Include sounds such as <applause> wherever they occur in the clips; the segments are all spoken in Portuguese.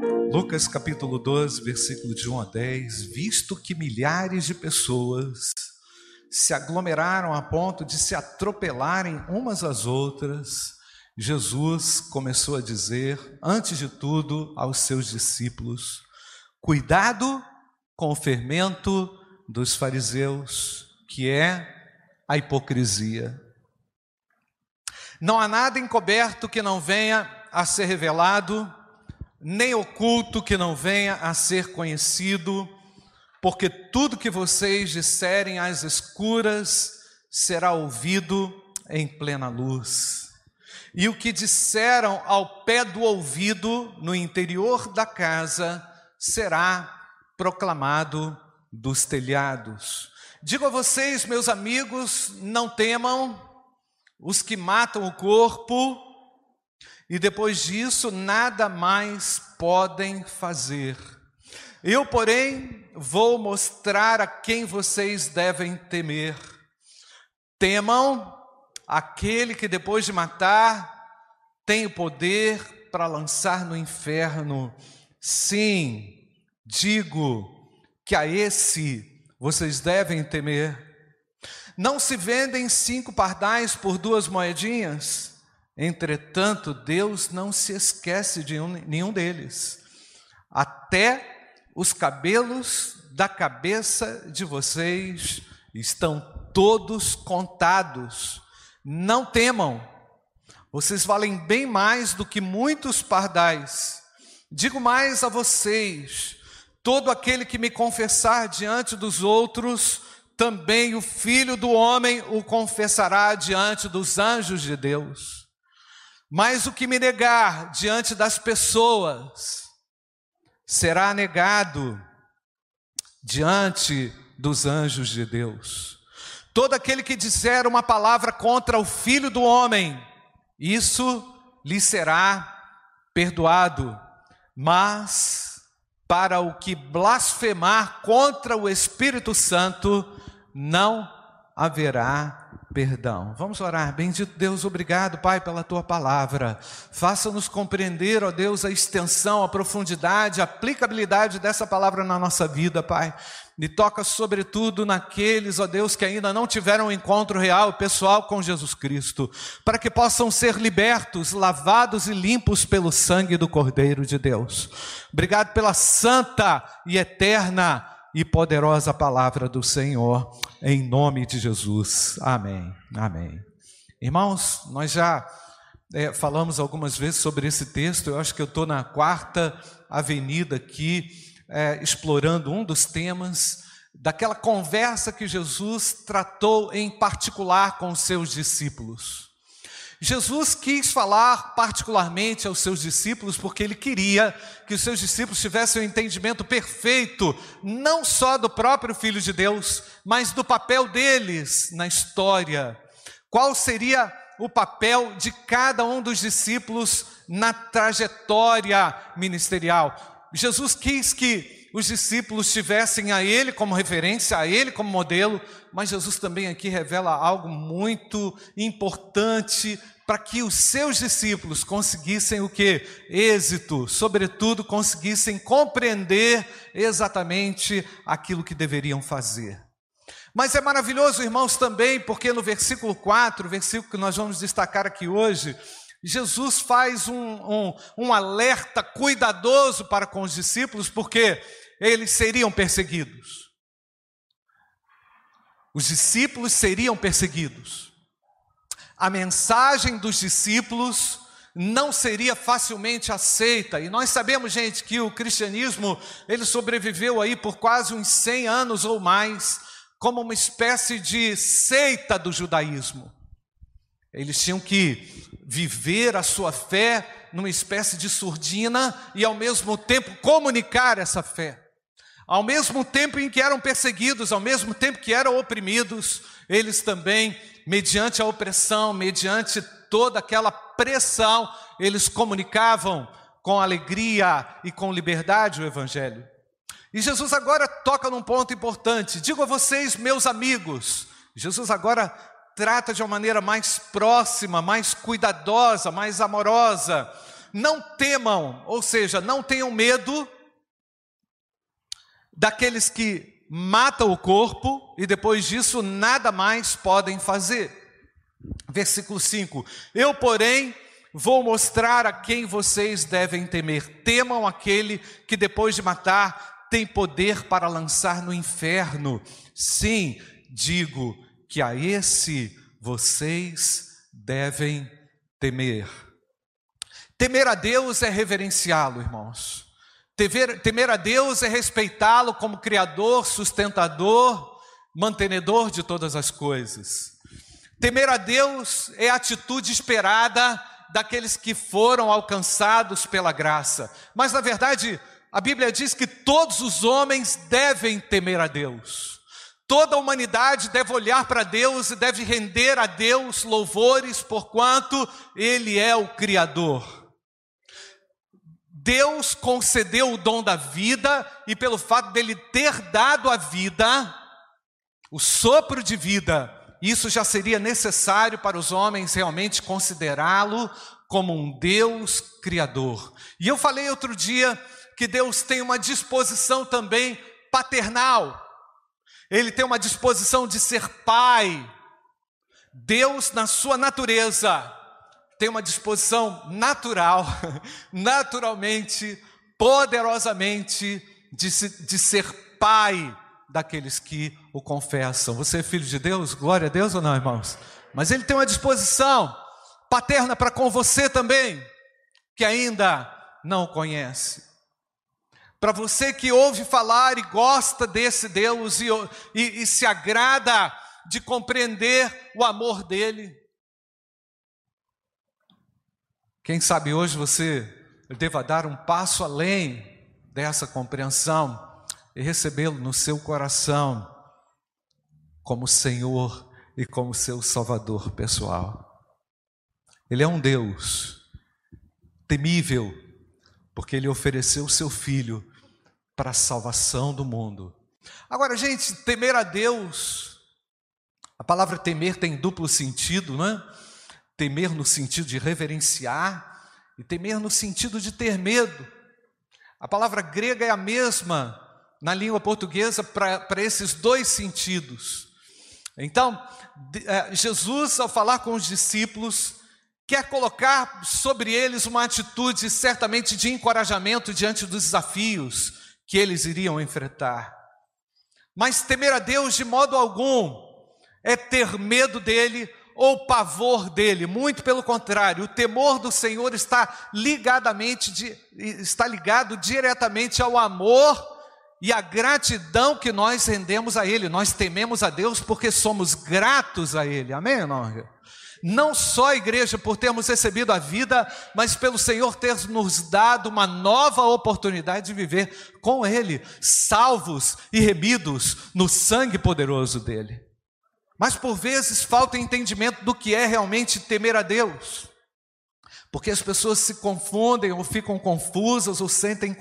Lucas capítulo 12, versículo de 1 a 10. Visto que milhares de pessoas se aglomeraram a ponto de se atropelarem umas às outras, Jesus começou a dizer, antes de tudo, aos seus discípulos: Cuidado com o fermento dos fariseus, que é a hipocrisia. Não há nada encoberto que não venha a ser revelado, nem oculto que não venha a ser conhecido, porque tudo que vocês disserem às escuras será ouvido em plena luz. E o que disseram ao pé do ouvido, no interior da casa, será proclamado dos telhados. Digo a vocês, meus amigos, não temam os que matam o corpo e depois disso nada mais podem fazer. Eu, porém, vou mostrar a quem vocês devem temer. Temam aquele que depois de matar tem o poder para lançar no inferno. Sim, digo que a esse vocês devem temer. Não se vendem cinco pardais por duas moedinhas? Entretanto, Deus não se esquece de um, nenhum deles. Até os cabelos da cabeça de vocês estão todos contados. Não temam, vocês valem bem mais do que muitos pardais. Digo mais a vocês: todo aquele que me confessar diante dos outros, também o filho do homem o confessará diante dos anjos de Deus. Mas o que me negar diante das pessoas será negado diante dos anjos de Deus. Todo aquele que disser uma palavra contra o filho do homem, isso lhe será perdoado, mas para o que blasfemar contra o Espírito Santo, não haverá perdão. Vamos orar. Bendito Deus, obrigado, Pai, pela tua palavra. Faça-nos compreender, ó Deus, a extensão, a profundidade, a aplicabilidade dessa palavra na nossa vida, Pai. E toca sobretudo naqueles, ó Deus, que ainda não tiveram um encontro real, pessoal com Jesus Cristo, para que possam ser libertos, lavados e limpos pelo sangue do Cordeiro de Deus. Obrigado pela santa e eterna e poderosa palavra do Senhor, em nome de Jesus. Amém. Amém. Irmãos, nós já é, falamos algumas vezes sobre esse texto, eu acho que eu estou na quarta avenida aqui, é, explorando um dos temas daquela conversa que Jesus tratou em particular com os seus discípulos. Jesus quis falar particularmente aos seus discípulos porque ele queria que os seus discípulos tivessem um entendimento perfeito, não só do próprio Filho de Deus, mas do papel deles na história. Qual seria o papel de cada um dos discípulos na trajetória ministerial? Jesus quis que os discípulos tivessem a Ele como referência, a Ele como modelo, mas Jesus também aqui revela algo muito importante para que os seus discípulos conseguissem o que? Êxito, sobretudo conseguissem compreender exatamente aquilo que deveriam fazer. Mas é maravilhoso, irmãos, também, porque no versículo 4, versículo que nós vamos destacar aqui hoje, Jesus faz um, um, um alerta cuidadoso para com os discípulos, porque eles seriam perseguidos. Os discípulos seriam perseguidos. A mensagem dos discípulos não seria facilmente aceita. E nós sabemos, gente, que o cristianismo, ele sobreviveu aí por quase uns 100 anos ou mais, como uma espécie de seita do judaísmo. Eles tinham que viver a sua fé numa espécie de surdina e ao mesmo tempo comunicar essa fé. Ao mesmo tempo em que eram perseguidos, ao mesmo tempo que eram oprimidos, eles também, mediante a opressão, mediante toda aquela pressão, eles comunicavam com alegria e com liberdade o Evangelho. E Jesus agora toca num ponto importante. Digo a vocês, meus amigos, Jesus agora trata de uma maneira mais próxima, mais cuidadosa, mais amorosa não temam, ou seja, não tenham medo daqueles que matam o corpo e depois disso nada mais podem fazer. Versículo 5: Eu, porém, vou mostrar a quem vocês devem temer. Temam aquele que depois de matar tem poder para lançar no inferno. Sim, digo que a esse vocês devem temer. Temer a Deus é reverenciá-lo, irmãos. Temer, temer a Deus é respeitá-lo como Criador, sustentador, mantenedor de todas as coisas. Temer a Deus é a atitude esperada daqueles que foram alcançados pela graça. Mas, na verdade, a Bíblia diz que todos os homens devem temer a Deus. Toda a humanidade deve olhar para Deus e deve render a Deus louvores, porquanto Ele é o Criador. Deus concedeu o dom da vida e pelo fato dele ter dado a vida, o sopro de vida, isso já seria necessário para os homens realmente considerá-lo como um Deus criador. E eu falei outro dia que Deus tem uma disposição também paternal. Ele tem uma disposição de ser pai. Deus, na sua natureza, tem uma disposição natural, <laughs> naturalmente, poderosamente, de, de ser pai daqueles que o confessam. Você é filho de Deus? Glória a Deus ou não, irmãos? Mas ele tem uma disposição paterna para com você também, que ainda não conhece. Para você que ouve falar e gosta desse Deus e, e, e se agrada de compreender o amor dele, Quem sabe hoje você deva dar um passo além dessa compreensão e recebê-lo no seu coração como Senhor e como seu Salvador pessoal. Ele é um Deus temível, porque ele ofereceu o seu filho para a salvação do mundo. Agora, gente, temer a Deus, a palavra temer tem duplo sentido, não é? Temer no sentido de reverenciar e temer no sentido de ter medo. A palavra grega é a mesma na língua portuguesa para esses dois sentidos. Então, é, Jesus, ao falar com os discípulos, quer colocar sobre eles uma atitude certamente de encorajamento diante dos desafios que eles iriam enfrentar. Mas temer a Deus de modo algum é ter medo dele ou pavor dele, muito pelo contrário, o temor do Senhor está ligadamente está ligado diretamente ao amor e à gratidão que nós rendemos a ele. Nós tememos a Deus porque somos gratos a ele. Amém, não? Não só a igreja por termos recebido a vida, mas pelo Senhor ter nos dado uma nova oportunidade de viver com ele, salvos e remidos no sangue poderoso dele. Mas por vezes falta entendimento do que é realmente temer a Deus. Porque as pessoas se confundem ou ficam confusas ou sentem,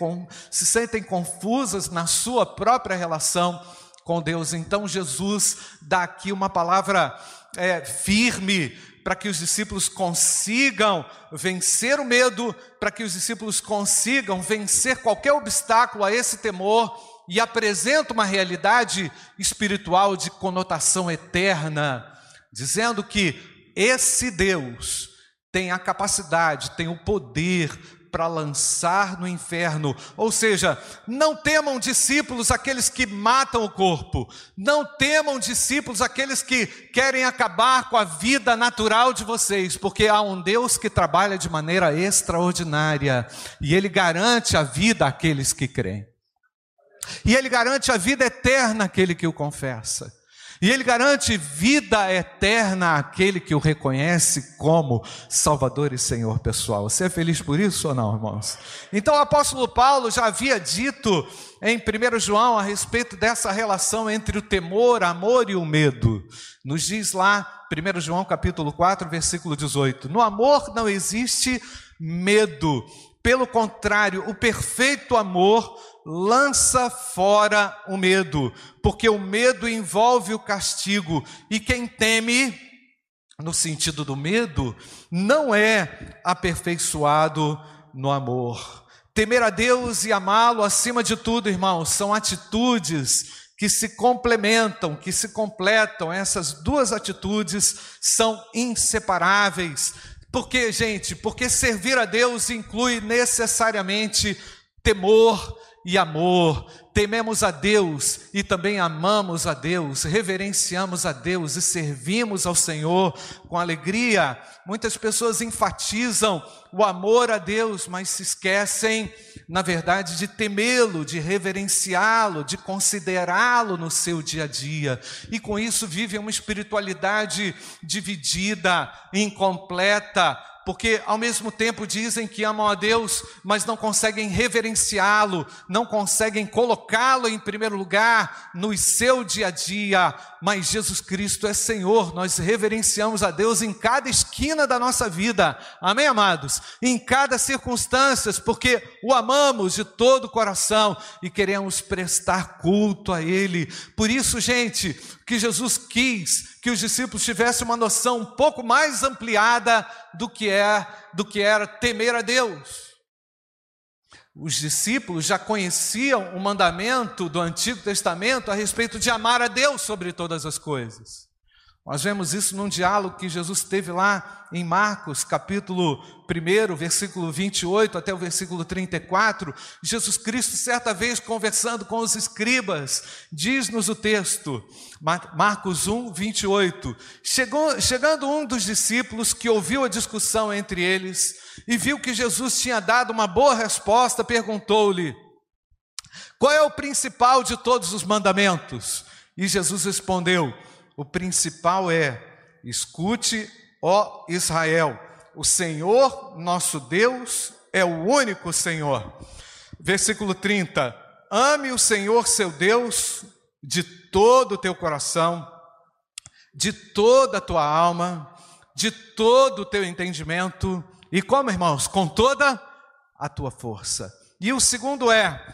se sentem confusas na sua própria relação com Deus. Então Jesus dá aqui uma palavra é, firme para que os discípulos consigam vencer o medo, para que os discípulos consigam vencer qualquer obstáculo a esse temor e apresenta uma realidade espiritual de conotação eterna, dizendo que esse Deus tem a capacidade, tem o poder para lançar no inferno. Ou seja, não temam discípulos aqueles que matam o corpo, não temam discípulos aqueles que querem acabar com a vida natural de vocês, porque há um Deus que trabalha de maneira extraordinária e ele garante a vida àqueles que creem. E ele garante a vida eterna àquele que o confessa. E ele garante vida eterna àquele que o reconhece como Salvador e Senhor pessoal. Você é feliz por isso ou não, irmãos? Então o apóstolo Paulo já havia dito em 1 João a respeito dessa relação entre o temor, amor e o medo. Nos diz lá, 1 João capítulo 4, versículo 18: No amor não existe medo, pelo contrário, o perfeito amor lança fora o medo, porque o medo envolve o castigo, e quem teme, no sentido do medo, não é aperfeiçoado no amor. Temer a Deus e amá-lo acima de tudo, irmãos, são atitudes que se complementam, que se completam. Essas duas atitudes são inseparáveis. Por quê, gente? Porque servir a Deus inclui necessariamente temor e amor. Tememos a Deus e também amamos a Deus, reverenciamos a Deus e servimos ao Senhor com alegria. Muitas pessoas enfatizam o amor a Deus, mas se esquecem, na verdade, de temê-lo, de reverenciá-lo, de considerá-lo no seu dia a dia. E com isso vivem uma espiritualidade dividida, incompleta, porque ao mesmo tempo dizem que amam a Deus, mas não conseguem reverenciá-lo, não conseguem colocá-lo em primeiro lugar no seu dia a dia. Mas Jesus Cristo é Senhor, nós reverenciamos a Deus em cada esquina da nossa vida, amém, amados? Em cada circunstância, porque o amamos de todo o coração e queremos prestar culto a Ele. Por isso, gente, que Jesus quis que os discípulos tivessem uma noção um pouco mais ampliada do que é do que era temer a Deus. Os discípulos já conheciam o mandamento do Antigo Testamento a respeito de amar a Deus sobre todas as coisas. Nós vemos isso num diálogo que Jesus teve lá em Marcos, capítulo 1, versículo 28 até o versículo 34. Jesus Cristo, certa vez, conversando com os escribas, diz-nos o texto, Marcos 1, 28. Chegou, chegando um dos discípulos que ouviu a discussão entre eles e viu que Jesus tinha dado uma boa resposta, perguntou-lhe: Qual é o principal de todos os mandamentos? E Jesus respondeu: o principal é: escute, ó Israel, o Senhor nosso Deus é o único Senhor. Versículo 30: Ame o Senhor seu Deus de todo o teu coração, de toda a tua alma, de todo o teu entendimento, e como irmãos, com toda a tua força. E o segundo é: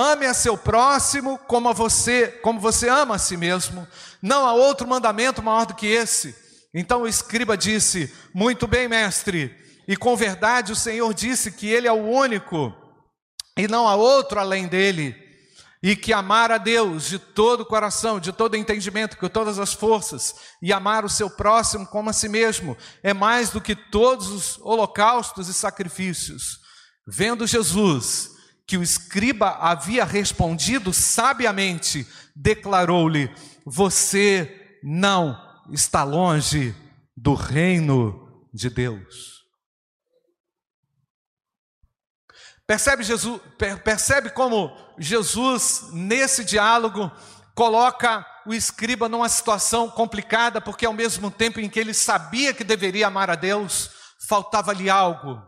Ame a seu próximo como a você, como você ama a si mesmo. Não há outro mandamento maior do que esse. Então o escriba disse: Muito bem, mestre. E com verdade o Senhor disse que ele é o único e não há outro além dele. E que amar a Deus de todo o coração, de todo o entendimento, com todas as forças, e amar o seu próximo como a si mesmo, é mais do que todos os holocaustos e sacrifícios. Vendo Jesus, que o escriba havia respondido sabiamente, declarou-lhe: Você não está longe do reino de Deus. Percebe, Jesus, percebe como Jesus, nesse diálogo, coloca o escriba numa situação complicada, porque ao mesmo tempo em que ele sabia que deveria amar a Deus, faltava-lhe algo.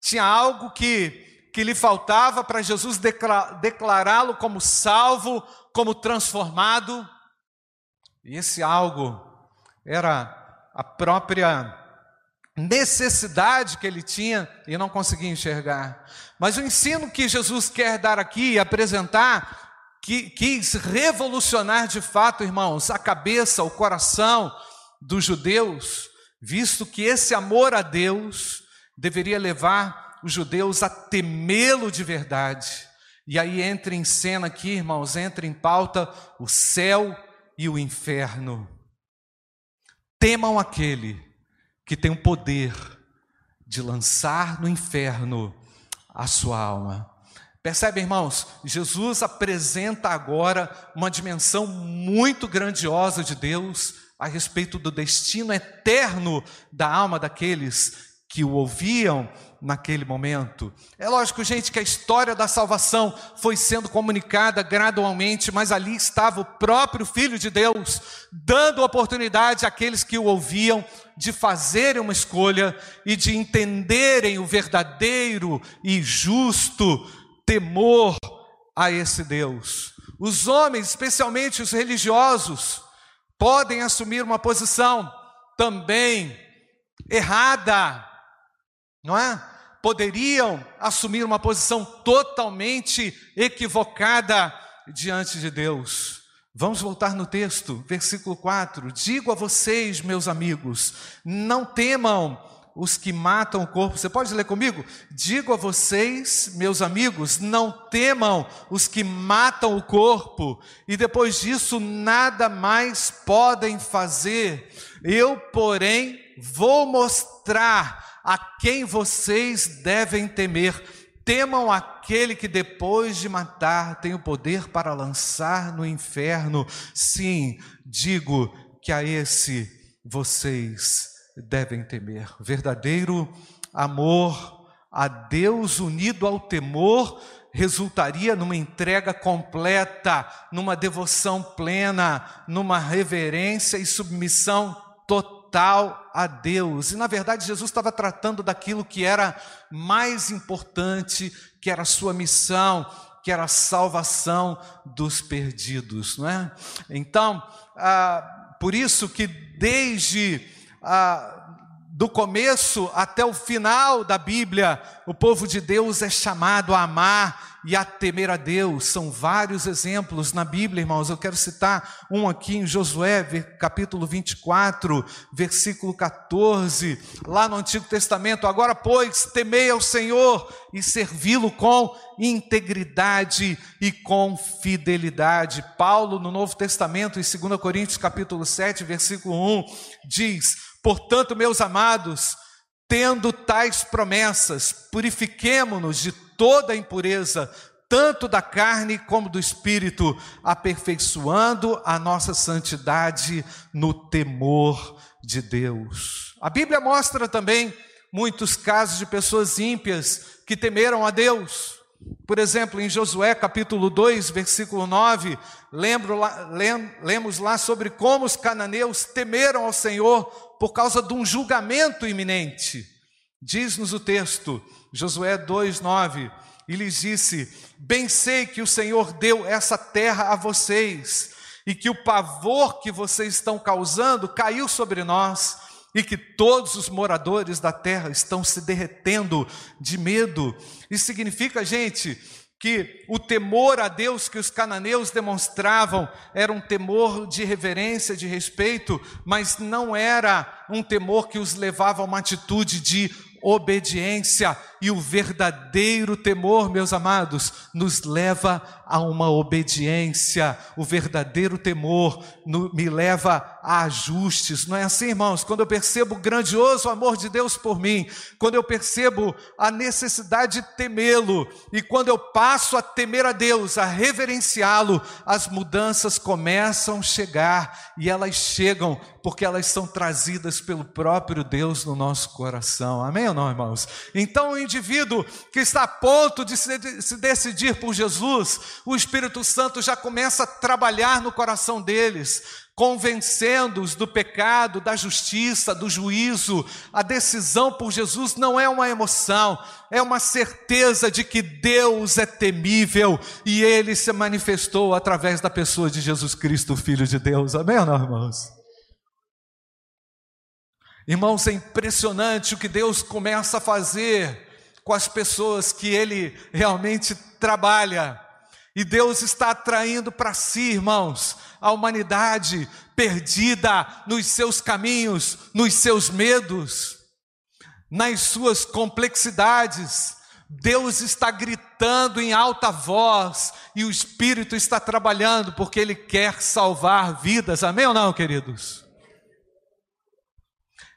Tinha algo que que lhe faltava para Jesus declará-lo como salvo, como transformado. E esse algo era a própria necessidade que ele tinha e não conseguia enxergar. Mas o ensino que Jesus quer dar aqui e apresentar, que quis revolucionar de fato, irmãos, a cabeça, o coração dos judeus, visto que esse amor a Deus deveria levar os judeus a temê-lo de verdade. E aí entra em cena aqui, irmãos, entra em pauta o céu e o inferno. Temam aquele que tem o poder de lançar no inferno a sua alma. Percebe, irmãos? Jesus apresenta agora uma dimensão muito grandiosa de Deus a respeito do destino eterno da alma daqueles que o ouviam naquele momento. É lógico, gente, que a história da salvação foi sendo comunicada gradualmente, mas ali estava o próprio Filho de Deus, dando oportunidade àqueles que o ouviam de fazerem uma escolha e de entenderem o verdadeiro e justo temor a esse Deus. Os homens, especialmente os religiosos, podem assumir uma posição também errada não é? Poderiam assumir uma posição totalmente equivocada diante de Deus. Vamos voltar no texto, versículo 4. Digo a vocês, meus amigos, não temam os que matam o corpo. Você pode ler comigo? Digo a vocês, meus amigos, não temam os que matam o corpo, e depois disso nada mais podem fazer. Eu, porém, vou mostrar a quem vocês devem temer. Temam aquele que depois de matar tem o poder para lançar no inferno. Sim, digo que a esse vocês devem temer. Verdadeiro amor a Deus unido ao temor resultaria numa entrega completa, numa devoção plena, numa reverência e submissão total a Deus. E na verdade, Jesus estava tratando daquilo que era mais importante, que era a sua missão, que era a salvação dos perdidos, não é? Então, ah, por isso que desde ah, do começo até o final da Bíblia, o povo de Deus é chamado a amar e a temer a Deus. São vários exemplos na Bíblia, irmãos. Eu quero citar um aqui em Josué, capítulo 24, versículo 14, lá no Antigo Testamento. Agora, pois, temei ao Senhor e servi-lo com integridade e com fidelidade. Paulo, no Novo Testamento, em 2 Coríntios, capítulo 7, versículo 1, diz: Portanto, meus amados, tendo tais promessas, purifiquemo-nos de toda impureza, tanto da carne como do espírito, aperfeiçoando a nossa santidade no temor de Deus. A Bíblia mostra também muitos casos de pessoas ímpias que temeram a Deus. Por exemplo, em Josué capítulo 2, versículo 9, lembro lá, lemos lá sobre como os cananeus temeram ao Senhor por causa de um julgamento iminente. Diz-nos o texto, Josué 2, 9, e lhes disse: Bem sei que o Senhor deu essa terra a vocês, e que o pavor que vocês estão causando caiu sobre nós e que todos os moradores da terra estão se derretendo de medo. Isso significa, gente, que o temor a Deus que os cananeus demonstravam era um temor de reverência, de respeito, mas não era um temor que os levava a uma atitude de obediência, e o verdadeiro temor, meus amados, nos leva a uma obediência. O verdadeiro temor no, me leva a ajustes. Não é assim, irmãos? Quando eu percebo o grandioso amor de Deus por mim, quando eu percebo a necessidade de temê-lo, e quando eu passo a temer a Deus, a reverenciá-lo, as mudanças começam a chegar e elas chegam porque elas são trazidas pelo próprio Deus no nosso coração. Amém ou não, irmãos? Então, o indivíduo que está a ponto de se, decidir por Jesus, o Espírito Santo já começa a trabalhar no coração deles, convencendo-os do pecado, da justiça, do juízo. A decisão por Jesus não é uma emoção, é uma certeza de que Deus é temível e ele se manifestou através da pessoa de Jesus Cristo, Filho de Deus. Amém, não, irmãos? Irmãos, é impressionante o que Deus começa a fazer com as pessoas que Ele realmente trabalha. E Deus está atraindo para si, irmãos, a humanidade perdida nos seus caminhos, nos seus medos, nas suas complexidades. Deus está gritando em alta voz e o Espírito está trabalhando porque Ele quer salvar vidas. Amém ou não, queridos?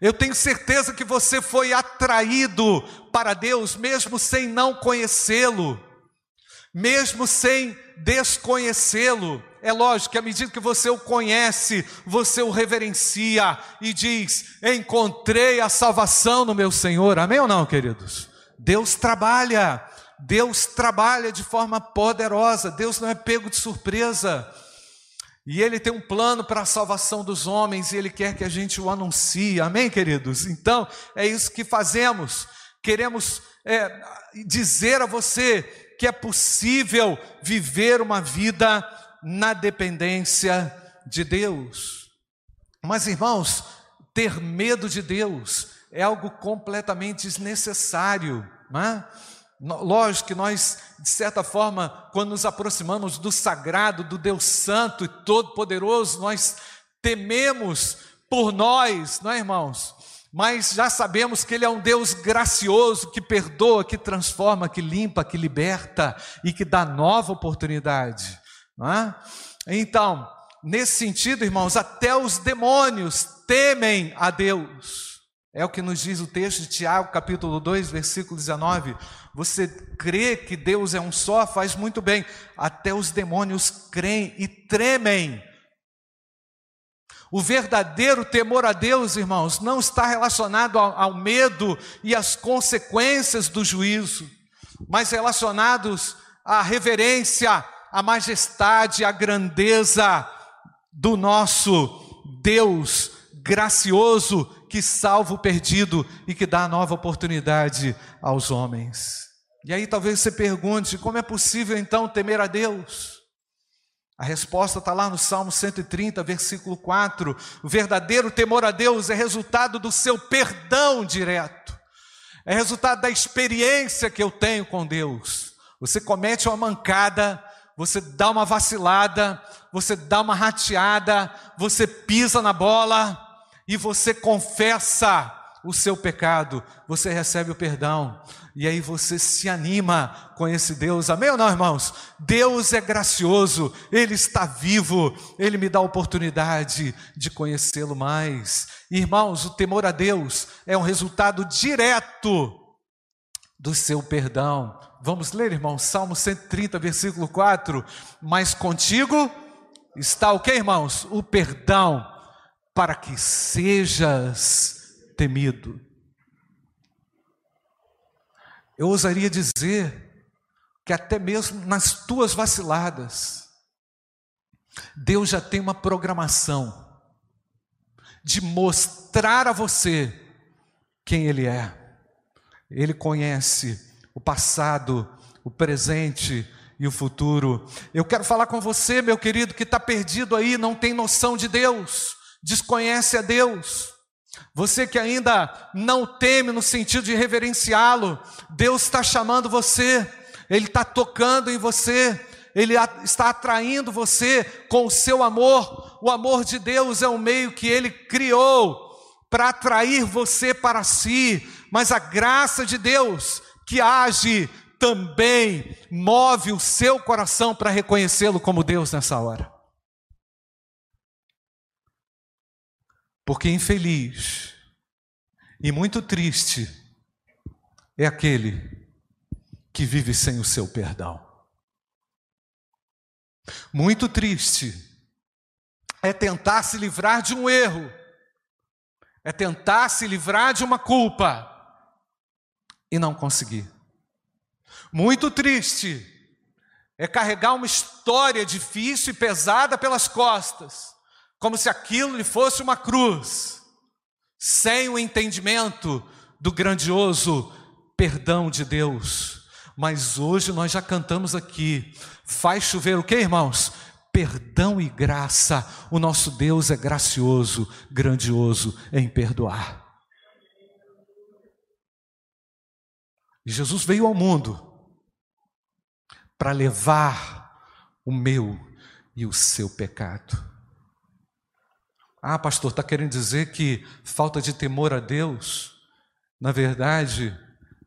Eu tenho certeza que você foi atraído para Deus, mesmo sem não conhecê-lo, mesmo sem desconhecê-lo. É lógico que à medida que você o conhece, você o reverencia e diz: Encontrei a salvação no meu Senhor. Amém ou não, queridos? Deus trabalha, Deus trabalha de forma poderosa, Deus não é pego de surpresa. E Ele tem um plano para a salvação dos homens e Ele quer que a gente o anuncie, amém, queridos? Então, é isso que fazemos. Queremos é, dizer a você que é possível viver uma vida na dependência de Deus. Mas, irmãos, ter medo de Deus é algo completamente desnecessário, não é? Lógico que nós, de certa forma, quando nos aproximamos do sagrado, do Deus Santo e Todo-Poderoso, nós tememos por nós, não é, irmãos? mas já sabemos que Ele é um Deus gracioso, que perdoa, que transforma, que limpa, que liberta e que dá nova oportunidade. É? Então, nesse sentido, irmãos, até os demônios temem a Deus. É o que nos diz o texto de Tiago, capítulo 2, versículo 19. Você crê que Deus é um só, faz muito bem. Até os demônios creem e tremem. O verdadeiro temor a Deus, irmãos, não está relacionado ao, ao medo e às consequências do juízo, mas relacionados à reverência, à majestade, à grandeza do nosso Deus gracioso que salva o perdido e que dá nova oportunidade aos homens. E aí talvez você pergunte: como é possível então temer a Deus? A resposta está lá no Salmo 130, versículo 4. O verdadeiro temor a Deus é resultado do seu perdão direto, é resultado da experiência que eu tenho com Deus. Você comete uma mancada, você dá uma vacilada, você dá uma rateada, você pisa na bola, e você confessa o seu pecado, você recebe o perdão, e aí você se anima com esse Deus, amém ou não, irmãos? Deus é gracioso, Ele está vivo, Ele me dá a oportunidade de conhecê-lo mais. Irmãos, o temor a Deus é um resultado direto do seu perdão. Vamos ler, irmãos, Salmo 130, versículo 4. Mas contigo está o que, irmãos? O perdão para que sejas temido. Eu ousaria dizer que até mesmo nas tuas vaciladas, Deus já tem uma programação de mostrar a você quem Ele é. Ele conhece o passado, o presente e o futuro. Eu quero falar com você, meu querido, que está perdido aí, não tem noção de Deus desconhece a Deus. Você que ainda não teme no sentido de reverenciá-lo, Deus está chamando você, Ele está tocando em você, Ele está atraindo você com o seu amor. O amor de Deus é um meio que Ele criou para atrair você para si, mas a graça de Deus que age também move o seu coração para reconhecê-lo como Deus nessa hora. Porque infeliz e muito triste é aquele que vive sem o seu perdão. Muito triste é tentar se livrar de um erro, é tentar se livrar de uma culpa e não conseguir. Muito triste é carregar uma história difícil e pesada pelas costas como se aquilo lhe fosse uma cruz, sem o entendimento do grandioso perdão de Deus. Mas hoje nós já cantamos aqui, faz chover o que, irmãos? Perdão e graça. O nosso Deus é gracioso, grandioso em perdoar. E Jesus veio ao mundo para levar o meu e o seu pecado. Ah, pastor, está querendo dizer que falta de temor a Deus, na verdade,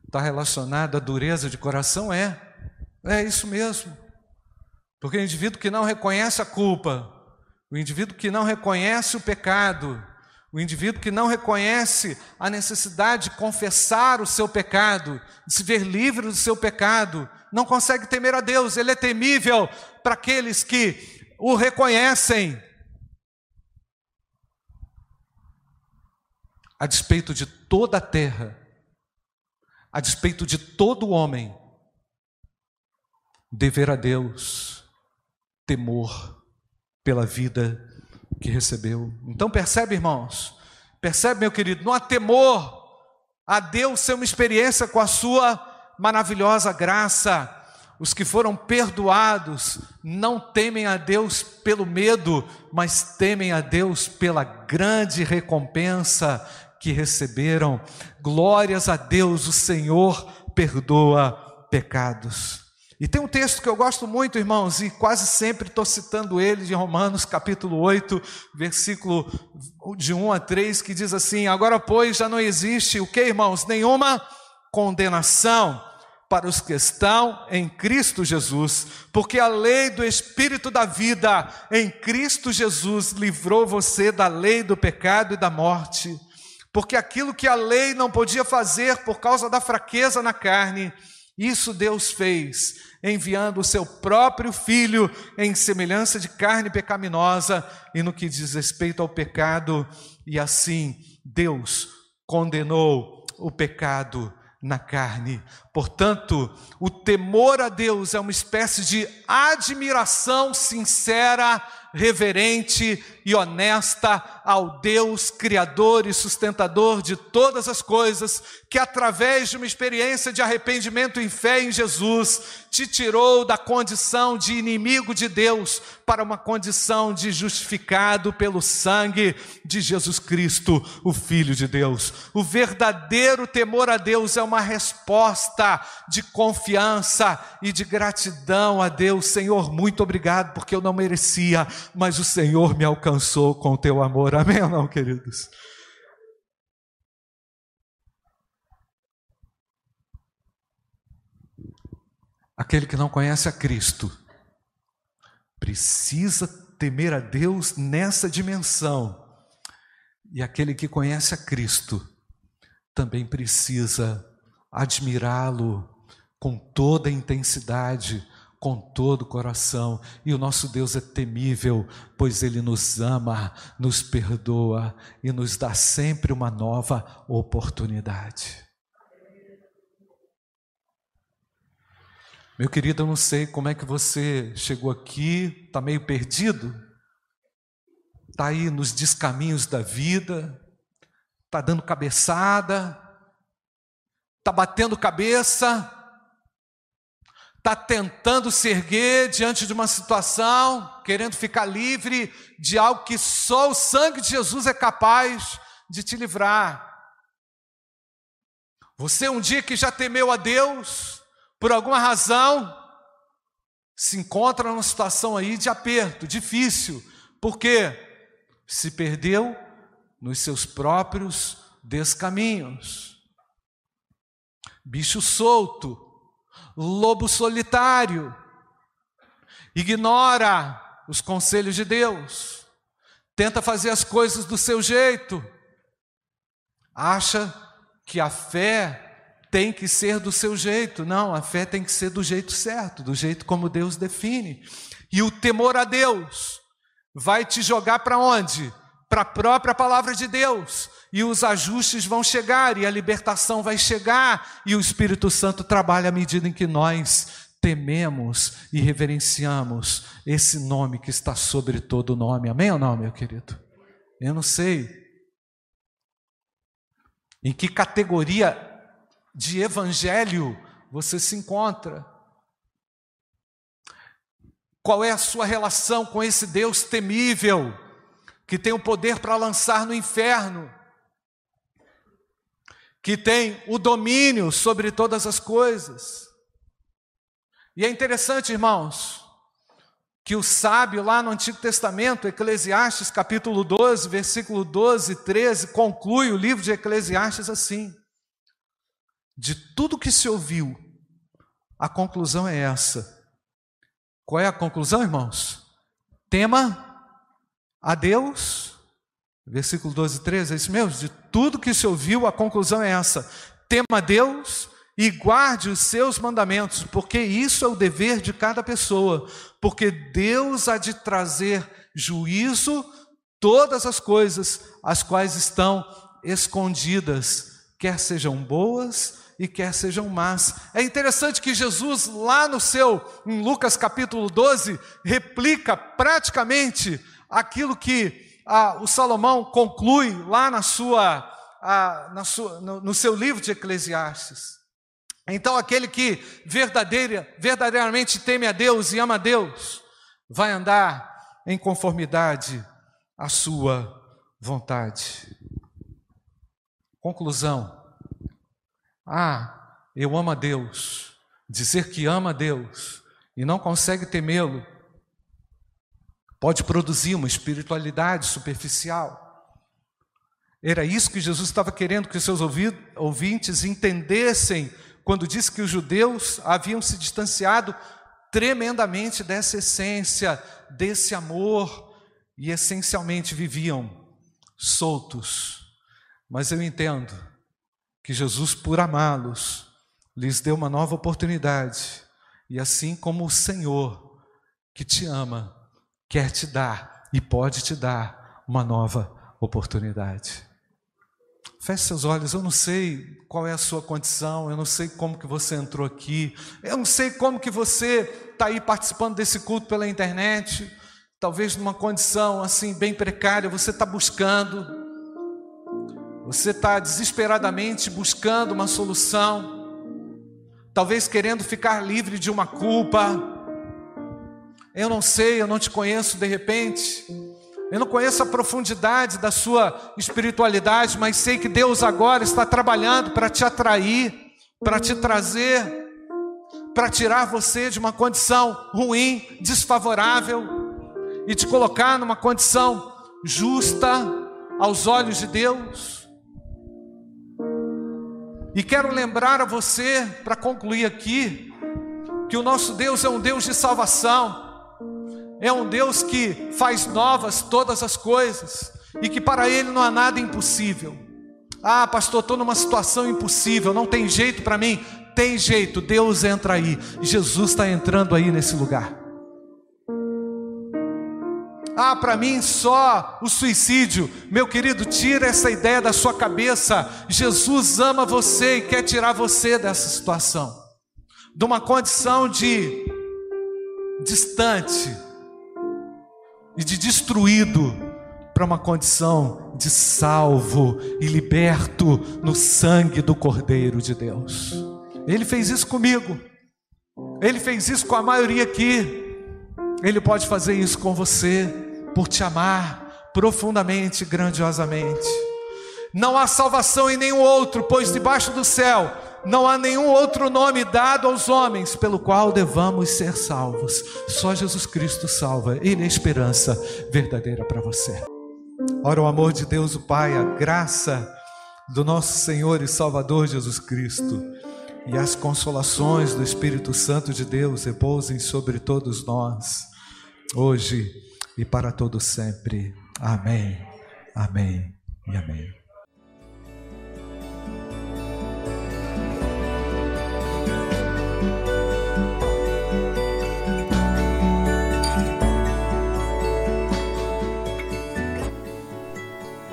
está relacionada à dureza de coração? É, é isso mesmo. Porque o indivíduo que não reconhece a culpa, o indivíduo que não reconhece o pecado, o indivíduo que não reconhece a necessidade de confessar o seu pecado, de se ver livre do seu pecado, não consegue temer a Deus, ele é temível para aqueles que o reconhecem a despeito de toda a terra, a despeito de todo homem, dever a Deus temor pela vida que recebeu. Então percebe, irmãos? Percebe, meu querido, não há temor a Deus ser uma experiência com a sua maravilhosa graça. Os que foram perdoados não temem a Deus pelo medo, mas temem a Deus pela grande recompensa que receberam. Glórias a Deus, o Senhor perdoa pecados. E tem um texto que eu gosto muito, irmãos, e quase sempre estou citando ele, de Romanos capítulo 8, versículo de 1 a 3, que diz assim: Agora, pois, já não existe o que, irmãos? Nenhuma condenação para os que estão em Cristo Jesus, porque a lei do Espírito da vida em Cristo Jesus livrou você da lei do pecado e da morte. Porque aquilo que a lei não podia fazer por causa da fraqueza na carne, isso Deus fez, enviando o seu próprio filho em semelhança de carne pecaminosa e no que diz respeito ao pecado, e assim Deus condenou o pecado na carne. Portanto, o temor a Deus é uma espécie de admiração sincera reverente e honesta ao Deus Criador e sustentador de todas as coisas, que através de uma experiência de arrependimento em fé em Jesus, te tirou da condição de inimigo de Deus para uma condição de justificado pelo sangue de Jesus Cristo, o Filho de Deus. O verdadeiro temor a Deus é uma resposta de confiança e de gratidão a Deus. Senhor, muito obrigado, porque eu não merecia, mas o Senhor me alcançou com o teu amor. <laughs> Amém ou não, queridos? Aquele que não conhece a Cristo precisa temer a Deus nessa dimensão. E aquele que conhece a Cristo também precisa admirá-lo com toda a intensidade, com todo o coração. E o nosso Deus é temível, pois Ele nos ama, nos perdoa e nos dá sempre uma nova oportunidade. Meu querido, eu não sei como é que você chegou aqui, está meio perdido, está aí nos descaminhos da vida, está dando cabeçada, está batendo cabeça, está tentando se erguer diante de uma situação, querendo ficar livre de algo que só o sangue de Jesus é capaz de te livrar. Você, um dia que já temeu a Deus, por alguma razão, se encontra numa situação aí de aperto, difícil, porque se perdeu nos seus próprios descaminhos. Bicho solto, lobo solitário, ignora os conselhos de Deus, tenta fazer as coisas do seu jeito, acha que a fé tem que ser do seu jeito. Não, a fé tem que ser do jeito certo, do jeito como Deus define. E o temor a Deus vai te jogar para onde? Para a própria palavra de Deus e os ajustes vão chegar, e a libertação vai chegar, e o Espírito Santo trabalha à medida em que nós tememos e reverenciamos esse nome que está sobre todo nome. Amém ou não, meu querido? Eu não sei em que categoria de evangelho você se encontra. Qual é a sua relação com esse Deus temível, que tem o poder para lançar no inferno? que tem o domínio sobre todas as coisas. E é interessante, irmãos, que o sábio lá no Antigo Testamento, Eclesiastes capítulo 12, versículo 12 e 13, conclui o livro de Eclesiastes assim: De tudo que se ouviu, a conclusão é essa. Qual é a conclusão, irmãos? Tema a Deus Versículo 12 e 13, é isso mesmo? De tudo que se ouviu, a conclusão é essa: tema Deus e guarde os seus mandamentos, porque isso é o dever de cada pessoa, porque Deus há de trazer juízo todas as coisas as quais estão escondidas, quer sejam boas e quer sejam más. É interessante que Jesus, lá no seu, em Lucas capítulo 12, replica praticamente aquilo que ah, o Salomão conclui lá na sua, ah, na sua, no, no seu livro de Eclesiastes. Então, aquele que verdadeira, verdadeiramente teme a Deus e ama a Deus, vai andar em conformidade à sua vontade. Conclusão. Ah, eu amo a Deus dizer que ama Deus e não consegue temê-lo, pode produzir uma espiritualidade superficial. Era isso que Jesus estava querendo que os seus ouvintes entendessem quando disse que os judeus haviam se distanciado tremendamente dessa essência, desse amor, e essencialmente viviam soltos. Mas eu entendo que Jesus, por amá-los, lhes deu uma nova oportunidade, e assim como o Senhor, que te ama, quer te dar e pode te dar uma nova oportunidade. Feche seus olhos, eu não sei qual é a sua condição, eu não sei como que você entrou aqui, eu não sei como que você está aí participando desse culto pela internet, talvez numa condição assim bem precária, você está buscando, você está desesperadamente buscando uma solução, talvez querendo ficar livre de uma culpa. Eu não sei, eu não te conheço de repente, eu não conheço a profundidade da sua espiritualidade, mas sei que Deus agora está trabalhando para te atrair, para te trazer, para tirar você de uma condição ruim, desfavorável e te colocar numa condição justa aos olhos de Deus. E quero lembrar a você, para concluir aqui, que o nosso Deus é um Deus de salvação é um Deus que faz novas todas as coisas e que para Ele não há nada impossível. Ah, pastor, estou numa situação impossível, não tem jeito para mim. Tem jeito, Deus entra aí, Jesus está entrando aí nesse lugar. Ah, para mim só o suicídio. Meu querido, tira essa ideia da sua cabeça. Jesus ama você e quer tirar você dessa situação, de uma condição de distante, e de destruído para uma condição de salvo e liberto no sangue do Cordeiro de Deus. Ele fez isso comigo, ele fez isso com a maioria aqui, ele pode fazer isso com você, por te amar profundamente, grandiosamente. Não há salvação em nenhum outro, pois debaixo do céu não há nenhum outro nome dado aos homens pelo qual devamos ser salvos. Só Jesus Cristo salva. Ele é a esperança verdadeira para você. Ora, o amor de Deus, o Pai, a graça do nosso Senhor e Salvador Jesus Cristo e as consolações do Espírito Santo de Deus repousem sobre todos nós, hoje e para todo sempre. Amém. Amém e amém.